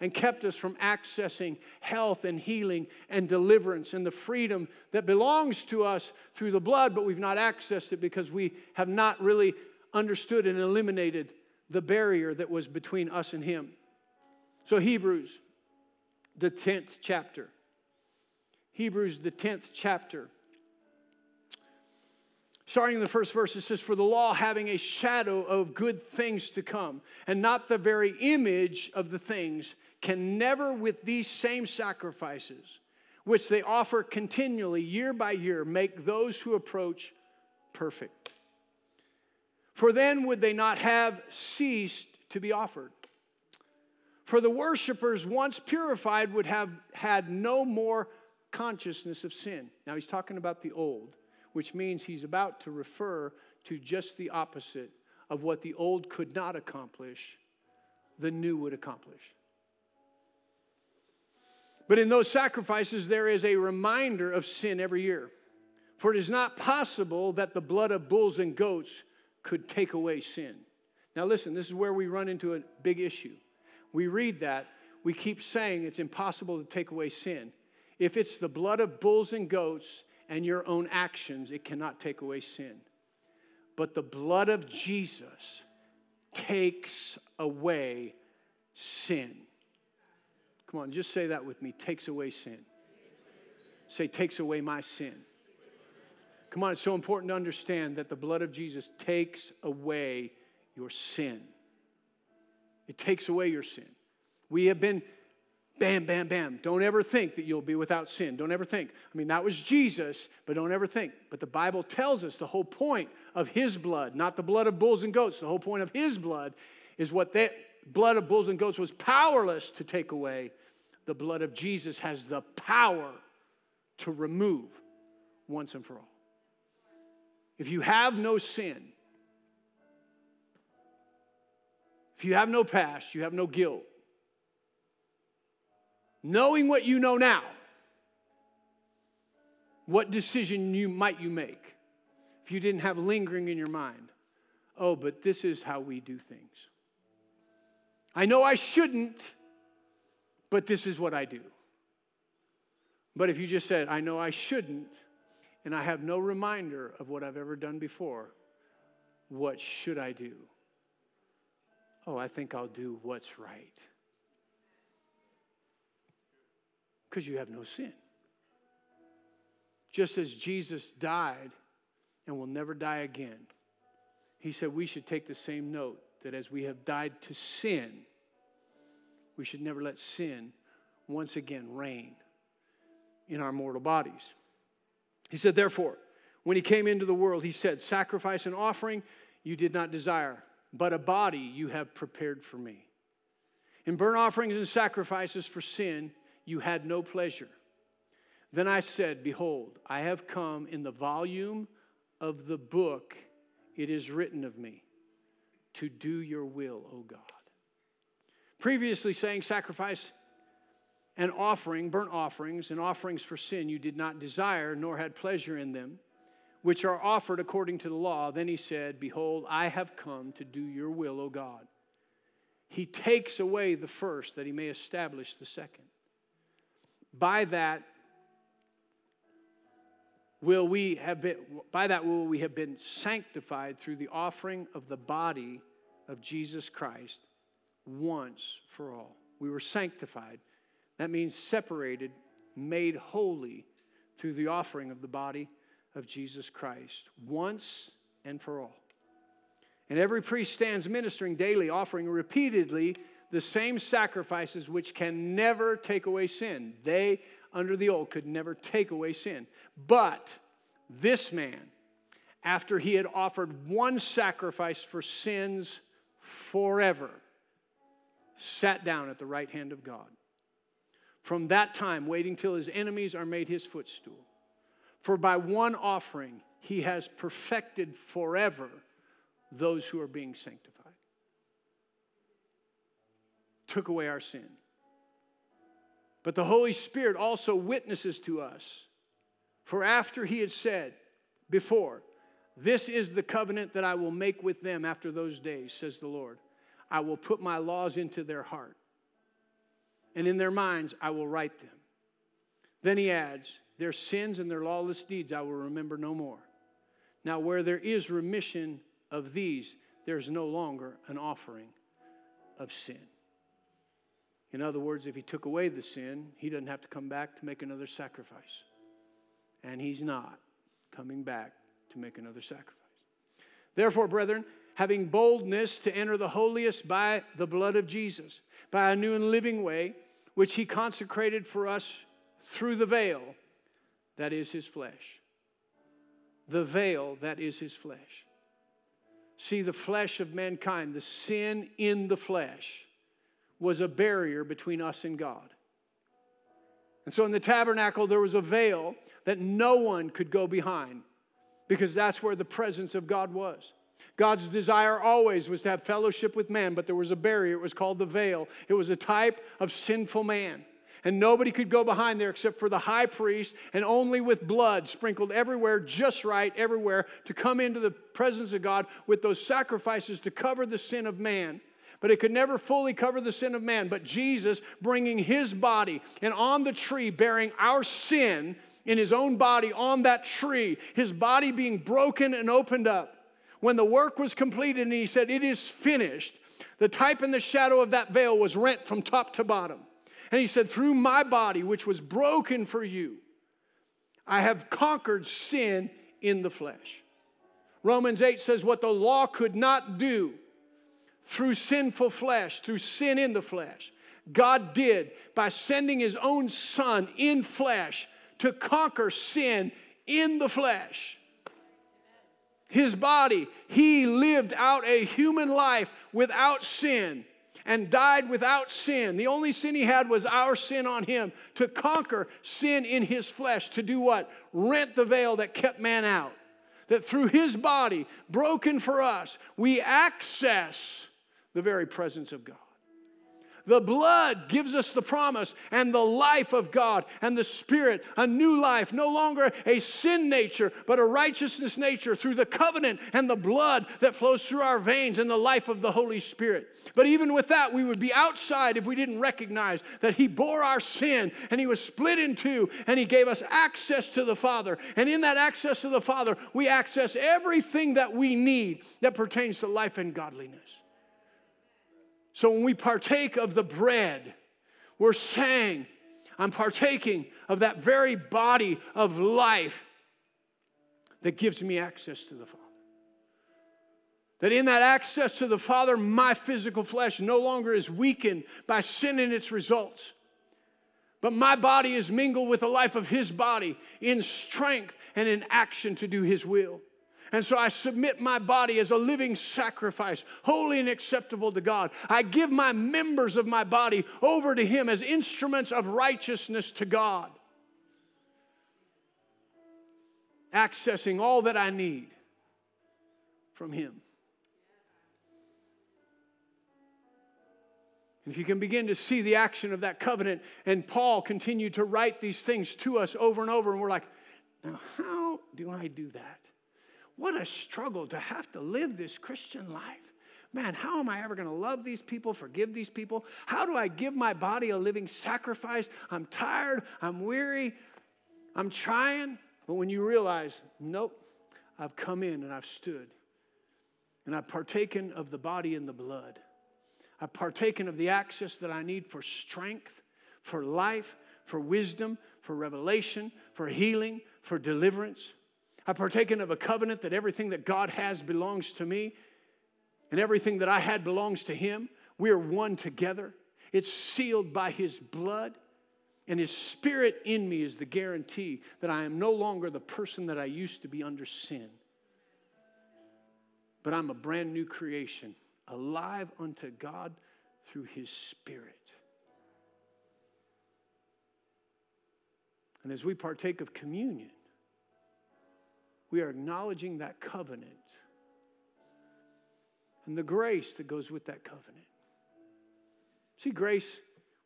and kept us from accessing health and healing and deliverance and the freedom that belongs to us through the blood, but we've not accessed it because we have not really understood and eliminated the barrier that was between us and Him. So, Hebrews, the 10th chapter. Hebrews, the 10th chapter. Starting in the first verse, it says, For the law having a shadow of good things to come, and not the very image of the things, can never, with these same sacrifices, which they offer continually year by year, make those who approach perfect. For then would they not have ceased to be offered. For the worshippers, once purified, would have had no more consciousness of sin. Now he's talking about the old, which means he's about to refer to just the opposite of what the old could not accomplish, the new would accomplish. But in those sacrifices, there is a reminder of sin every year. For it is not possible that the blood of bulls and goats could take away sin. Now, listen, this is where we run into a big issue. We read that, we keep saying it's impossible to take away sin. If it's the blood of bulls and goats and your own actions, it cannot take away sin. But the blood of Jesus takes away sin. Come on, just say that with me. Takes away sin. Say, takes away my sin. Come on, it's so important to understand that the blood of Jesus takes away your sin. It takes away your sin. We have been bam, bam, bam. Don't ever think that you'll be without sin. Don't ever think. I mean, that was Jesus, but don't ever think. But the Bible tells us the whole point of his blood, not the blood of bulls and goats, the whole point of his blood is what that blood of bulls and goats was powerless to take away. The blood of Jesus has the power to remove once and for all. If you have no sin, if you have no past, you have no guilt, knowing what you know now, what decision you might you make if you didn't have lingering in your mind? Oh, but this is how we do things. I know I shouldn't, but this is what I do. But if you just said, I know I shouldn't, and I have no reminder of what I've ever done before, what should I do? Oh, I think I'll do what's right. Because you have no sin. Just as Jesus died and will never die again, he said we should take the same note that as we have died to sin, we should never let sin once again reign in our mortal bodies. He said, Therefore, when he came into the world, he said, Sacrifice and offering you did not desire, but a body you have prepared for me. In burnt offerings and sacrifices for sin, you had no pleasure. Then I said, Behold, I have come in the volume of the book, it is written of me, to do your will, O God. Previously saying, Sacrifice and offering, burnt offerings, and offerings for sin you did not desire, nor had pleasure in them, which are offered according to the law. Then he said, Behold, I have come to do your will, O God. He takes away the first that he may establish the second. By that, will we have been by that will we have been sanctified through the offering of the body of Jesus Christ once for all. We were sanctified that means separated, made holy through the offering of the body of Jesus Christ, once and for all. And every priest stands ministering daily, offering repeatedly the same sacrifices which can never take away sin. They, under the old, could never take away sin. But this man, after he had offered one sacrifice for sins forever, sat down at the right hand of God. From that time, waiting till his enemies are made his footstool. For by one offering, he has perfected forever those who are being sanctified. Took away our sin. But the Holy Spirit also witnesses to us. For after he had said before, This is the covenant that I will make with them after those days, says the Lord. I will put my laws into their heart, and in their minds I will write them. Then he adds, Their sins and their lawless deeds I will remember no more. Now, where there is remission of these, there's no longer an offering of sin. In other words, if he took away the sin, he doesn't have to come back to make another sacrifice. And he's not coming back to make another sacrifice. Therefore, brethren, having boldness to enter the holiest by the blood of Jesus, by a new and living way, which he consecrated for us through the veil that is his flesh the veil that is his flesh. See, the flesh of mankind, the sin in the flesh, was a barrier between us and God. And so in the tabernacle, there was a veil that no one could go behind because that's where the presence of God was. God's desire always was to have fellowship with man, but there was a barrier. It was called the veil. It was a type of sinful man and nobody could go behind there except for the high priest, and only with blood sprinkled everywhere, just right, everywhere, to come into the presence of God with those sacrifices to cover the sin of man. But it could never fully cover the sin of man. But Jesus bringing his body and on the tree bearing our sin in his own body on that tree, his body being broken and opened up. When the work was completed and he said, It is finished, the type and the shadow of that veil was rent from top to bottom. And he said, Through my body, which was broken for you, I have conquered sin in the flesh. Romans 8 says, What the law could not do through sinful flesh, through sin in the flesh, God did by sending his own son in flesh to conquer sin in the flesh. His body, he lived out a human life without sin and died without sin. The only sin he had was our sin on him to conquer sin in his flesh. To do what? Rent the veil that kept man out. That through his body, broken for us, we access the very presence of God. The blood gives us the promise and the life of God and the Spirit, a new life, no longer a sin nature, but a righteousness nature through the covenant and the blood that flows through our veins and the life of the Holy Spirit. But even with that, we would be outside if we didn't recognize that He bore our sin and He was split in two and He gave us access to the Father. And in that access to the Father, we access everything that we need that pertains to life and godliness. So when we partake of the bread, we're saying, I'm partaking of that very body of life that gives me access to the Father. That in that access to the Father, my physical flesh no longer is weakened by sin and its results. But my body is mingled with the life of His body in strength and in action to do His will. And so I submit my body as a living sacrifice, holy and acceptable to God. I give my members of my body over to Him as instruments of righteousness to God, accessing all that I need from Him. If you can begin to see the action of that covenant, and Paul continued to write these things to us over and over, and we're like, now, how do I do that? What a struggle to have to live this Christian life. Man, how am I ever going to love these people, forgive these people? How do I give my body a living sacrifice? I'm tired, I'm weary, I'm trying. But when you realize, nope, I've come in and I've stood and I've partaken of the body and the blood. I've partaken of the access that I need for strength, for life, for wisdom, for revelation, for healing, for deliverance. I've partaken of a covenant that everything that God has belongs to me, and everything that I had belongs to Him. We are one together. It's sealed by His blood, and His Spirit in me is the guarantee that I am no longer the person that I used to be under sin. But I'm a brand new creation, alive unto God through His Spirit. And as we partake of communion, we are acknowledging that covenant and the grace that goes with that covenant. See, grace,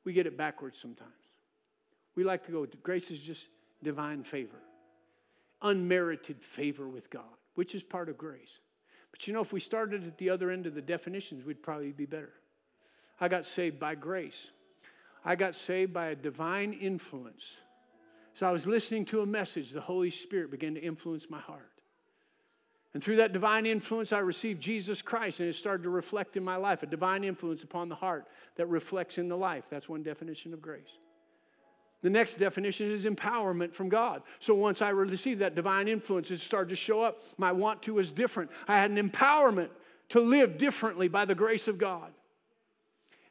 we get it backwards sometimes. We like to go, grace is just divine favor, unmerited favor with God, which is part of grace. But you know, if we started at the other end of the definitions, we'd probably be better. I got saved by grace. I got saved by a divine influence. So I was listening to a message, the Holy Spirit began to influence my heart. And through that divine influence, I received Jesus Christ, and it started to reflect in my life a divine influence upon the heart that reflects in the life. That's one definition of grace. The next definition is empowerment from God. So once I received that divine influence, it started to show up. My want to was different. I had an empowerment to live differently by the grace of God.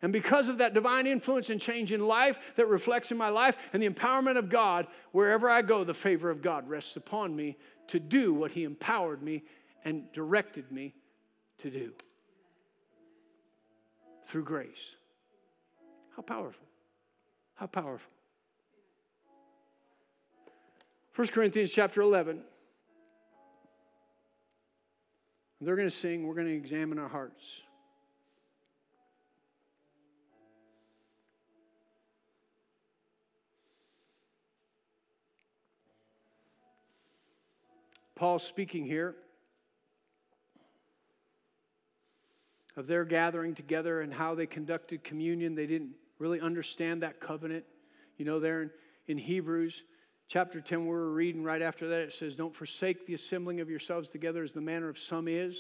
And because of that divine influence and change in life that reflects in my life and the empowerment of God, wherever I go, the favor of God rests upon me to do what He empowered me and directed me to do through grace. How powerful! How powerful. 1 Corinthians chapter 11. They're going to sing, we're going to examine our hearts. Paul speaking here of their gathering together and how they conducted communion. They didn't really understand that covenant. You know, there in, in Hebrews chapter 10, we are reading right after that, it says, Don't forsake the assembling of yourselves together as the manner of some is,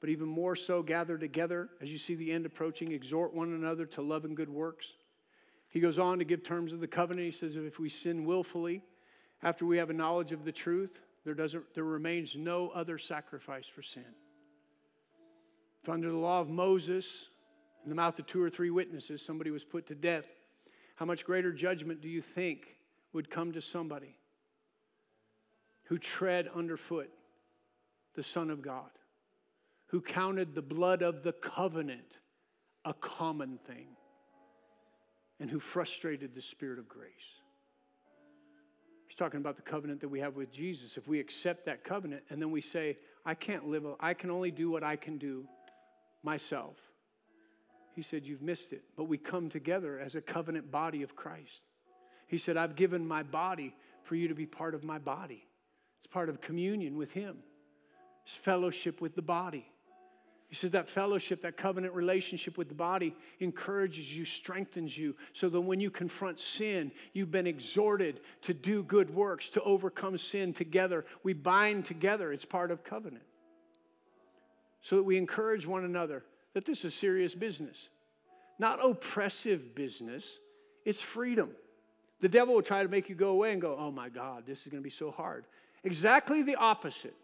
but even more so, gather together as you see the end approaching, exhort one another to love and good works. He goes on to give terms of the covenant. He says, If we sin willfully, after we have a knowledge of the truth, there, doesn't, there remains no other sacrifice for sin. If under the law of Moses, in the mouth of two or three witnesses, somebody was put to death, how much greater judgment do you think would come to somebody who tread underfoot the Son of God, who counted the blood of the covenant a common thing, and who frustrated the Spirit of grace? Talking about the covenant that we have with Jesus. If we accept that covenant and then we say, I can't live, I can only do what I can do myself. He said, You've missed it. But we come together as a covenant body of Christ. He said, I've given my body for you to be part of my body. It's part of communion with Him, it's fellowship with the body. He said that fellowship, that covenant relationship with the body encourages you, strengthens you, so that when you confront sin, you've been exhorted to do good works, to overcome sin together. We bind together, it's part of covenant. So that we encourage one another that this is serious business, not oppressive business, it's freedom. The devil will try to make you go away and go, oh my God, this is going to be so hard. Exactly the opposite.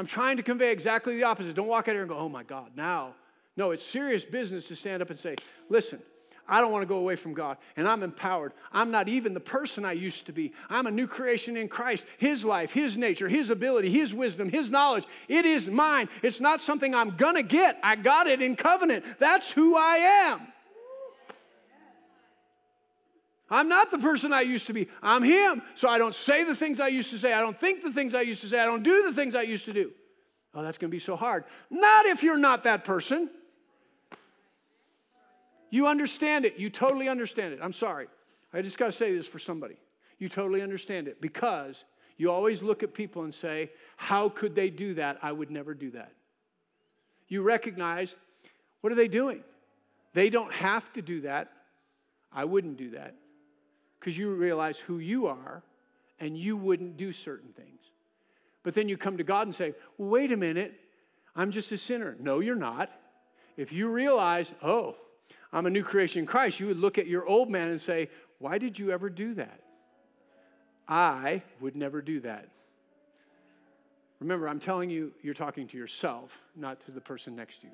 I'm trying to convey exactly the opposite. Don't walk out here and go, oh my God, now. No, it's serious business to stand up and say, listen, I don't want to go away from God, and I'm empowered. I'm not even the person I used to be. I'm a new creation in Christ. His life, His nature, His ability, His wisdom, His knowledge. It is mine. It's not something I'm going to get. I got it in covenant. That's who I am. I'm not the person I used to be. I'm him. So I don't say the things I used to say. I don't think the things I used to say. I don't do the things I used to do. Oh, that's going to be so hard. Not if you're not that person. You understand it. You totally understand it. I'm sorry. I just got to say this for somebody. You totally understand it because you always look at people and say, How could they do that? I would never do that. You recognize, what are they doing? They don't have to do that. I wouldn't do that because you realize who you are and you wouldn't do certain things. But then you come to God and say, well, wait a minute, I'm just a sinner. No, you're not. If you realize, oh, I'm a new creation in Christ, you would look at your old man and say, why did you ever do that? I would never do that. Remember, I'm telling you, you're talking to yourself, not to the person next to you.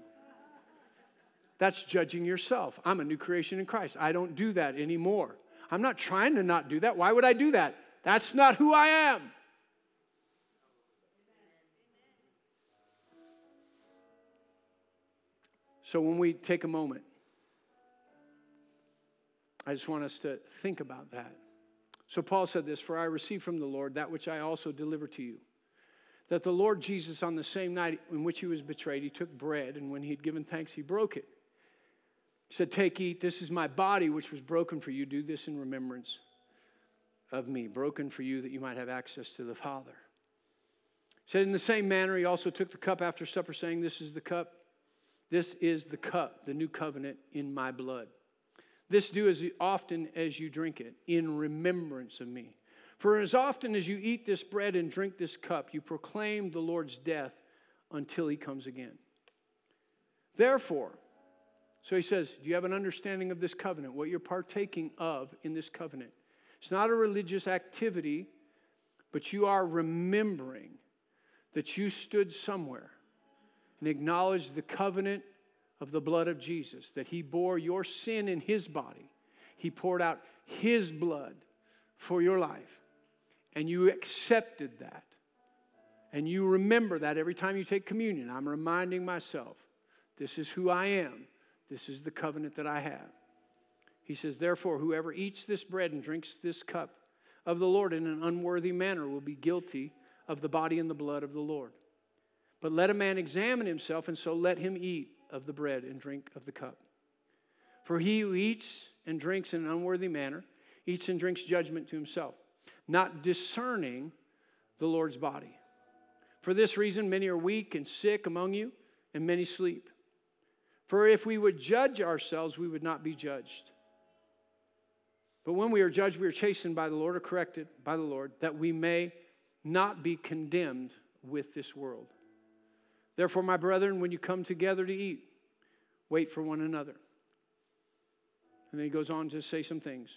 That's judging yourself. I'm a new creation in Christ. I don't do that anymore. I'm not trying to not do that. Why would I do that? That's not who I am. So when we take a moment I just want us to think about that. So Paul said this For I received from the Lord that which I also deliver to you. That the Lord Jesus, on the same night in which he was betrayed, he took bread, and when he had given thanks, he broke it. He said, Take, eat, this is my body, which was broken for you. Do this in remembrance of me, broken for you that you might have access to the Father. He said, In the same manner, he also took the cup after supper, saying, This is the cup. This is the cup, the new covenant in my blood. This do as often as you drink it, in remembrance of me. For as often as you eat this bread and drink this cup, you proclaim the Lord's death until he comes again. Therefore, so he says, Do you have an understanding of this covenant, what you're partaking of in this covenant? It's not a religious activity, but you are remembering that you stood somewhere and acknowledged the covenant of the blood of Jesus, that he bore your sin in his body. He poured out his blood for your life. And you accepted that. And you remember that every time you take communion. I'm reminding myself, this is who I am. This is the covenant that I have. He says, Therefore, whoever eats this bread and drinks this cup of the Lord in an unworthy manner will be guilty of the body and the blood of the Lord. But let a man examine himself, and so let him eat of the bread and drink of the cup. For he who eats and drinks in an unworthy manner eats and drinks judgment to himself, not discerning the Lord's body. For this reason, many are weak and sick among you, and many sleep. For if we would judge ourselves, we would not be judged. But when we are judged, we are chastened by the Lord or corrected by the Lord, that we may not be condemned with this world. Therefore, my brethren, when you come together to eat, wait for one another. And then he goes on to say some things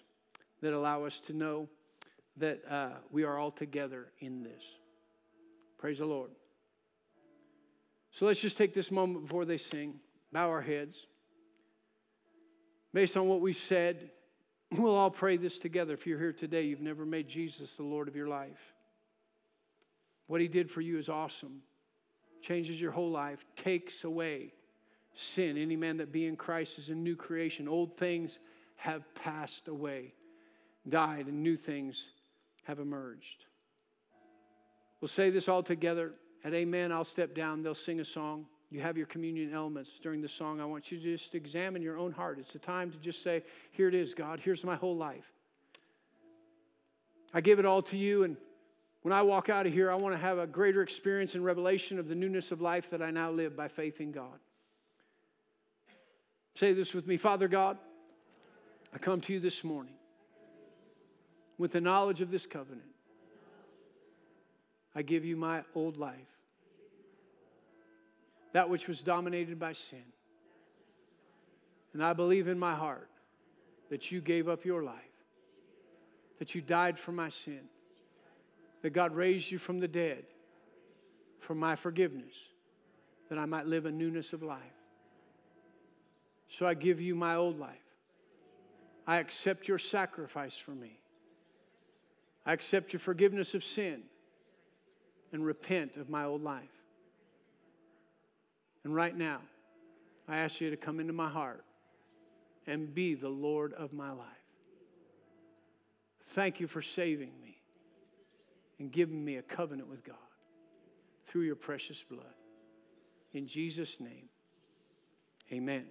that allow us to know that uh, we are all together in this. Praise the Lord. So let's just take this moment before they sing, bow our heads. Based on what we've said, we'll all pray this together. If you're here today, you've never made Jesus the Lord of your life. What he did for you is awesome changes your whole life, takes away sin. Any man that be in Christ is a new creation. Old things have passed away, died, and new things have emerged. We'll say this all together. At Amen, I'll step down. They'll sing a song. You have your communion elements during the song. I want you to just examine your own heart. It's the time to just say, Here it is, God. Here's my whole life. I give it all to you, and when I walk out of here, I want to have a greater experience and revelation of the newness of life that I now live by faith in God. Say this with me Father God, I come to you this morning with the knowledge of this covenant. I give you my old life, that which was dominated by sin. And I believe in my heart that you gave up your life, that you died for my sin that God raised you from the dead for my forgiveness, that I might live a newness of life. So I give you my old life. I accept your sacrifice for me. I accept your forgiveness of sin and repent of my old life. And right now, I ask you to come into my heart and be the Lord of my life. Thank you for saving me and giving me a covenant with God through your precious blood. In Jesus' name, amen.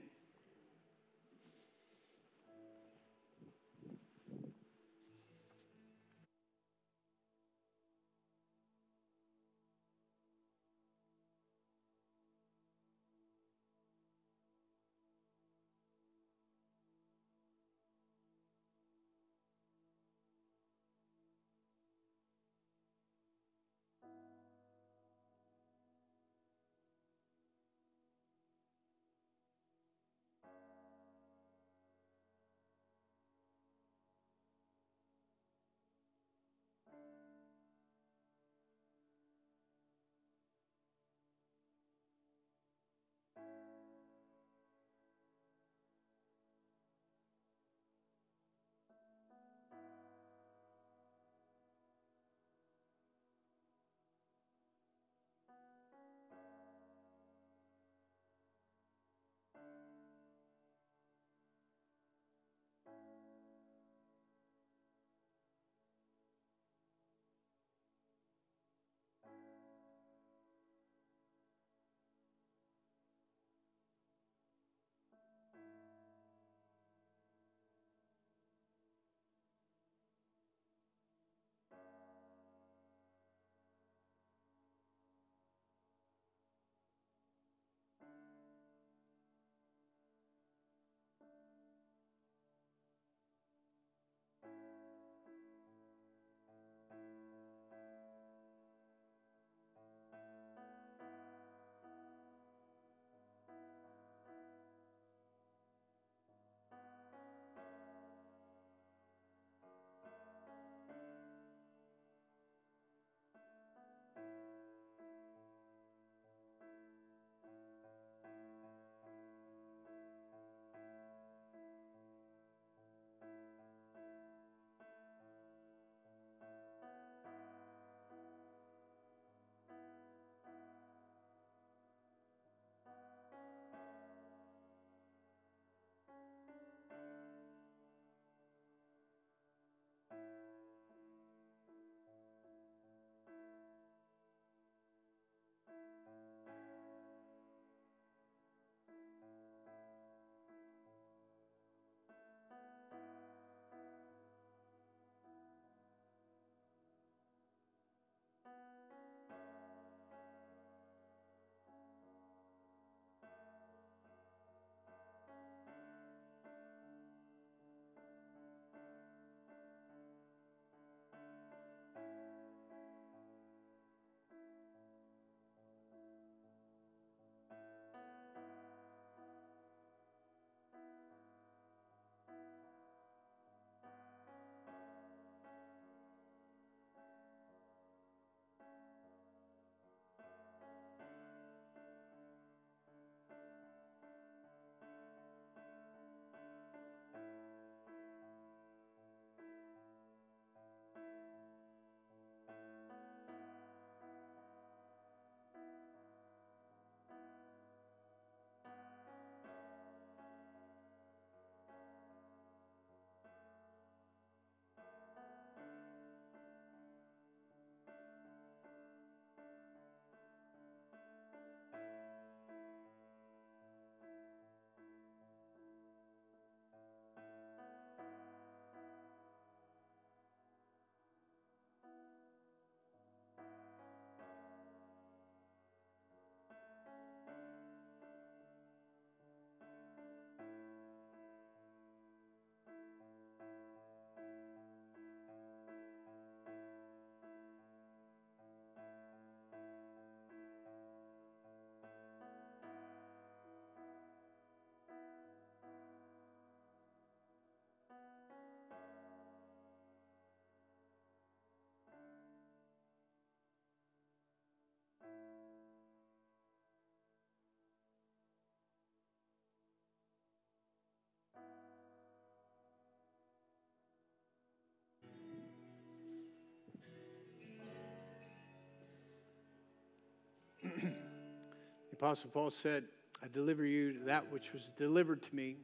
Apostle Paul said, I deliver you that which was delivered to me.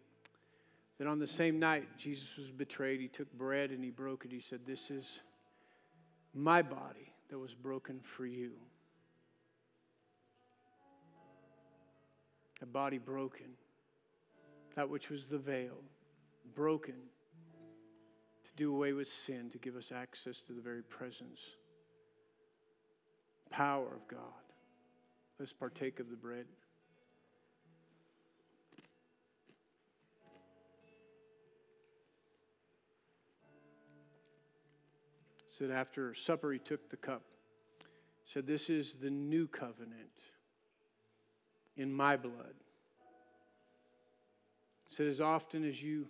Then on the same night, Jesus was betrayed. He took bread and he broke it. He said, This is my body that was broken for you. A body broken, that which was the veil, broken to do away with sin, to give us access to the very presence, power of God. Let's partake of the bread. said after supper he took the cup said this is the new covenant in my blood said as often as you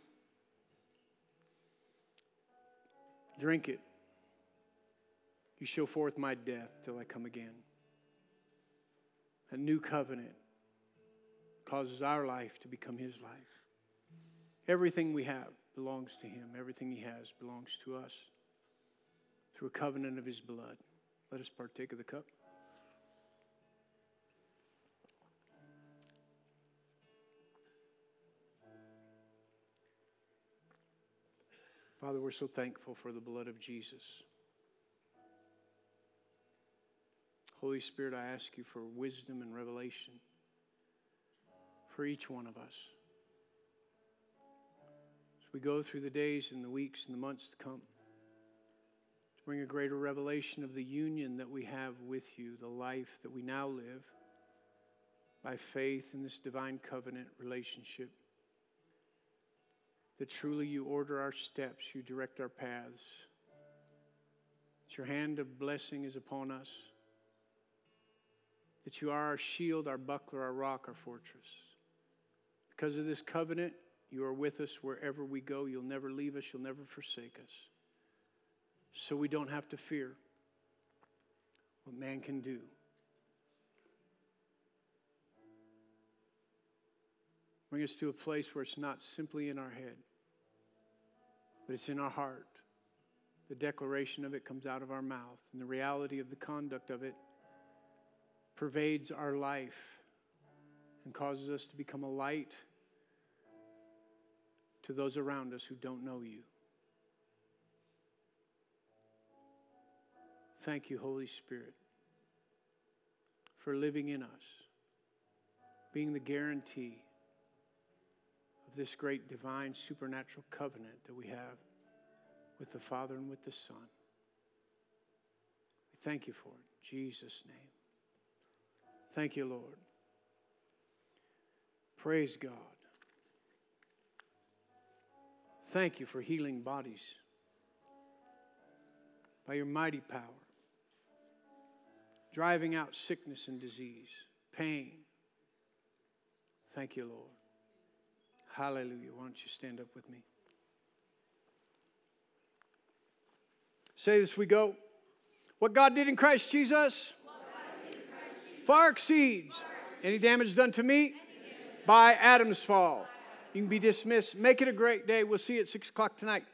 drink it you show forth my death till i come again a new covenant causes our life to become his life everything we have belongs to him everything he has belongs to us through a covenant of his blood. Let us partake of the cup. Father, we're so thankful for the blood of Jesus. Holy Spirit, I ask you for wisdom and revelation for each one of us. As we go through the days and the weeks and the months to come, to bring a greater revelation of the union that we have with you, the life that we now live by faith in this divine covenant relationship. That truly you order our steps, you direct our paths. That your hand of blessing is upon us. That you are our shield, our buckler, our rock, our fortress. Because of this covenant, you are with us wherever we go. You'll never leave us, you'll never forsake us so we don't have to fear what man can do. Bring us to a place where it's not simply in our head, but it's in our heart. The declaration of it comes out of our mouth, and the reality of the conduct of it pervades our life and causes us to become a light to those around us who don't know you. Thank you, Holy Spirit, for living in us, being the guarantee of this great divine supernatural covenant that we have with the Father and with the Son. We thank you for it. In Jesus' name. Thank you, Lord. Praise God. Thank you for healing bodies by your mighty power driving out sickness and disease, pain. Thank you, Lord. Hallelujah. Why don't you stand up with me? Say this we go. What God did in Christ Jesus, far exceeds any damage done to me by Adam's fall. You can be dismissed. Make it a great day. We'll see you at 6 o'clock tonight.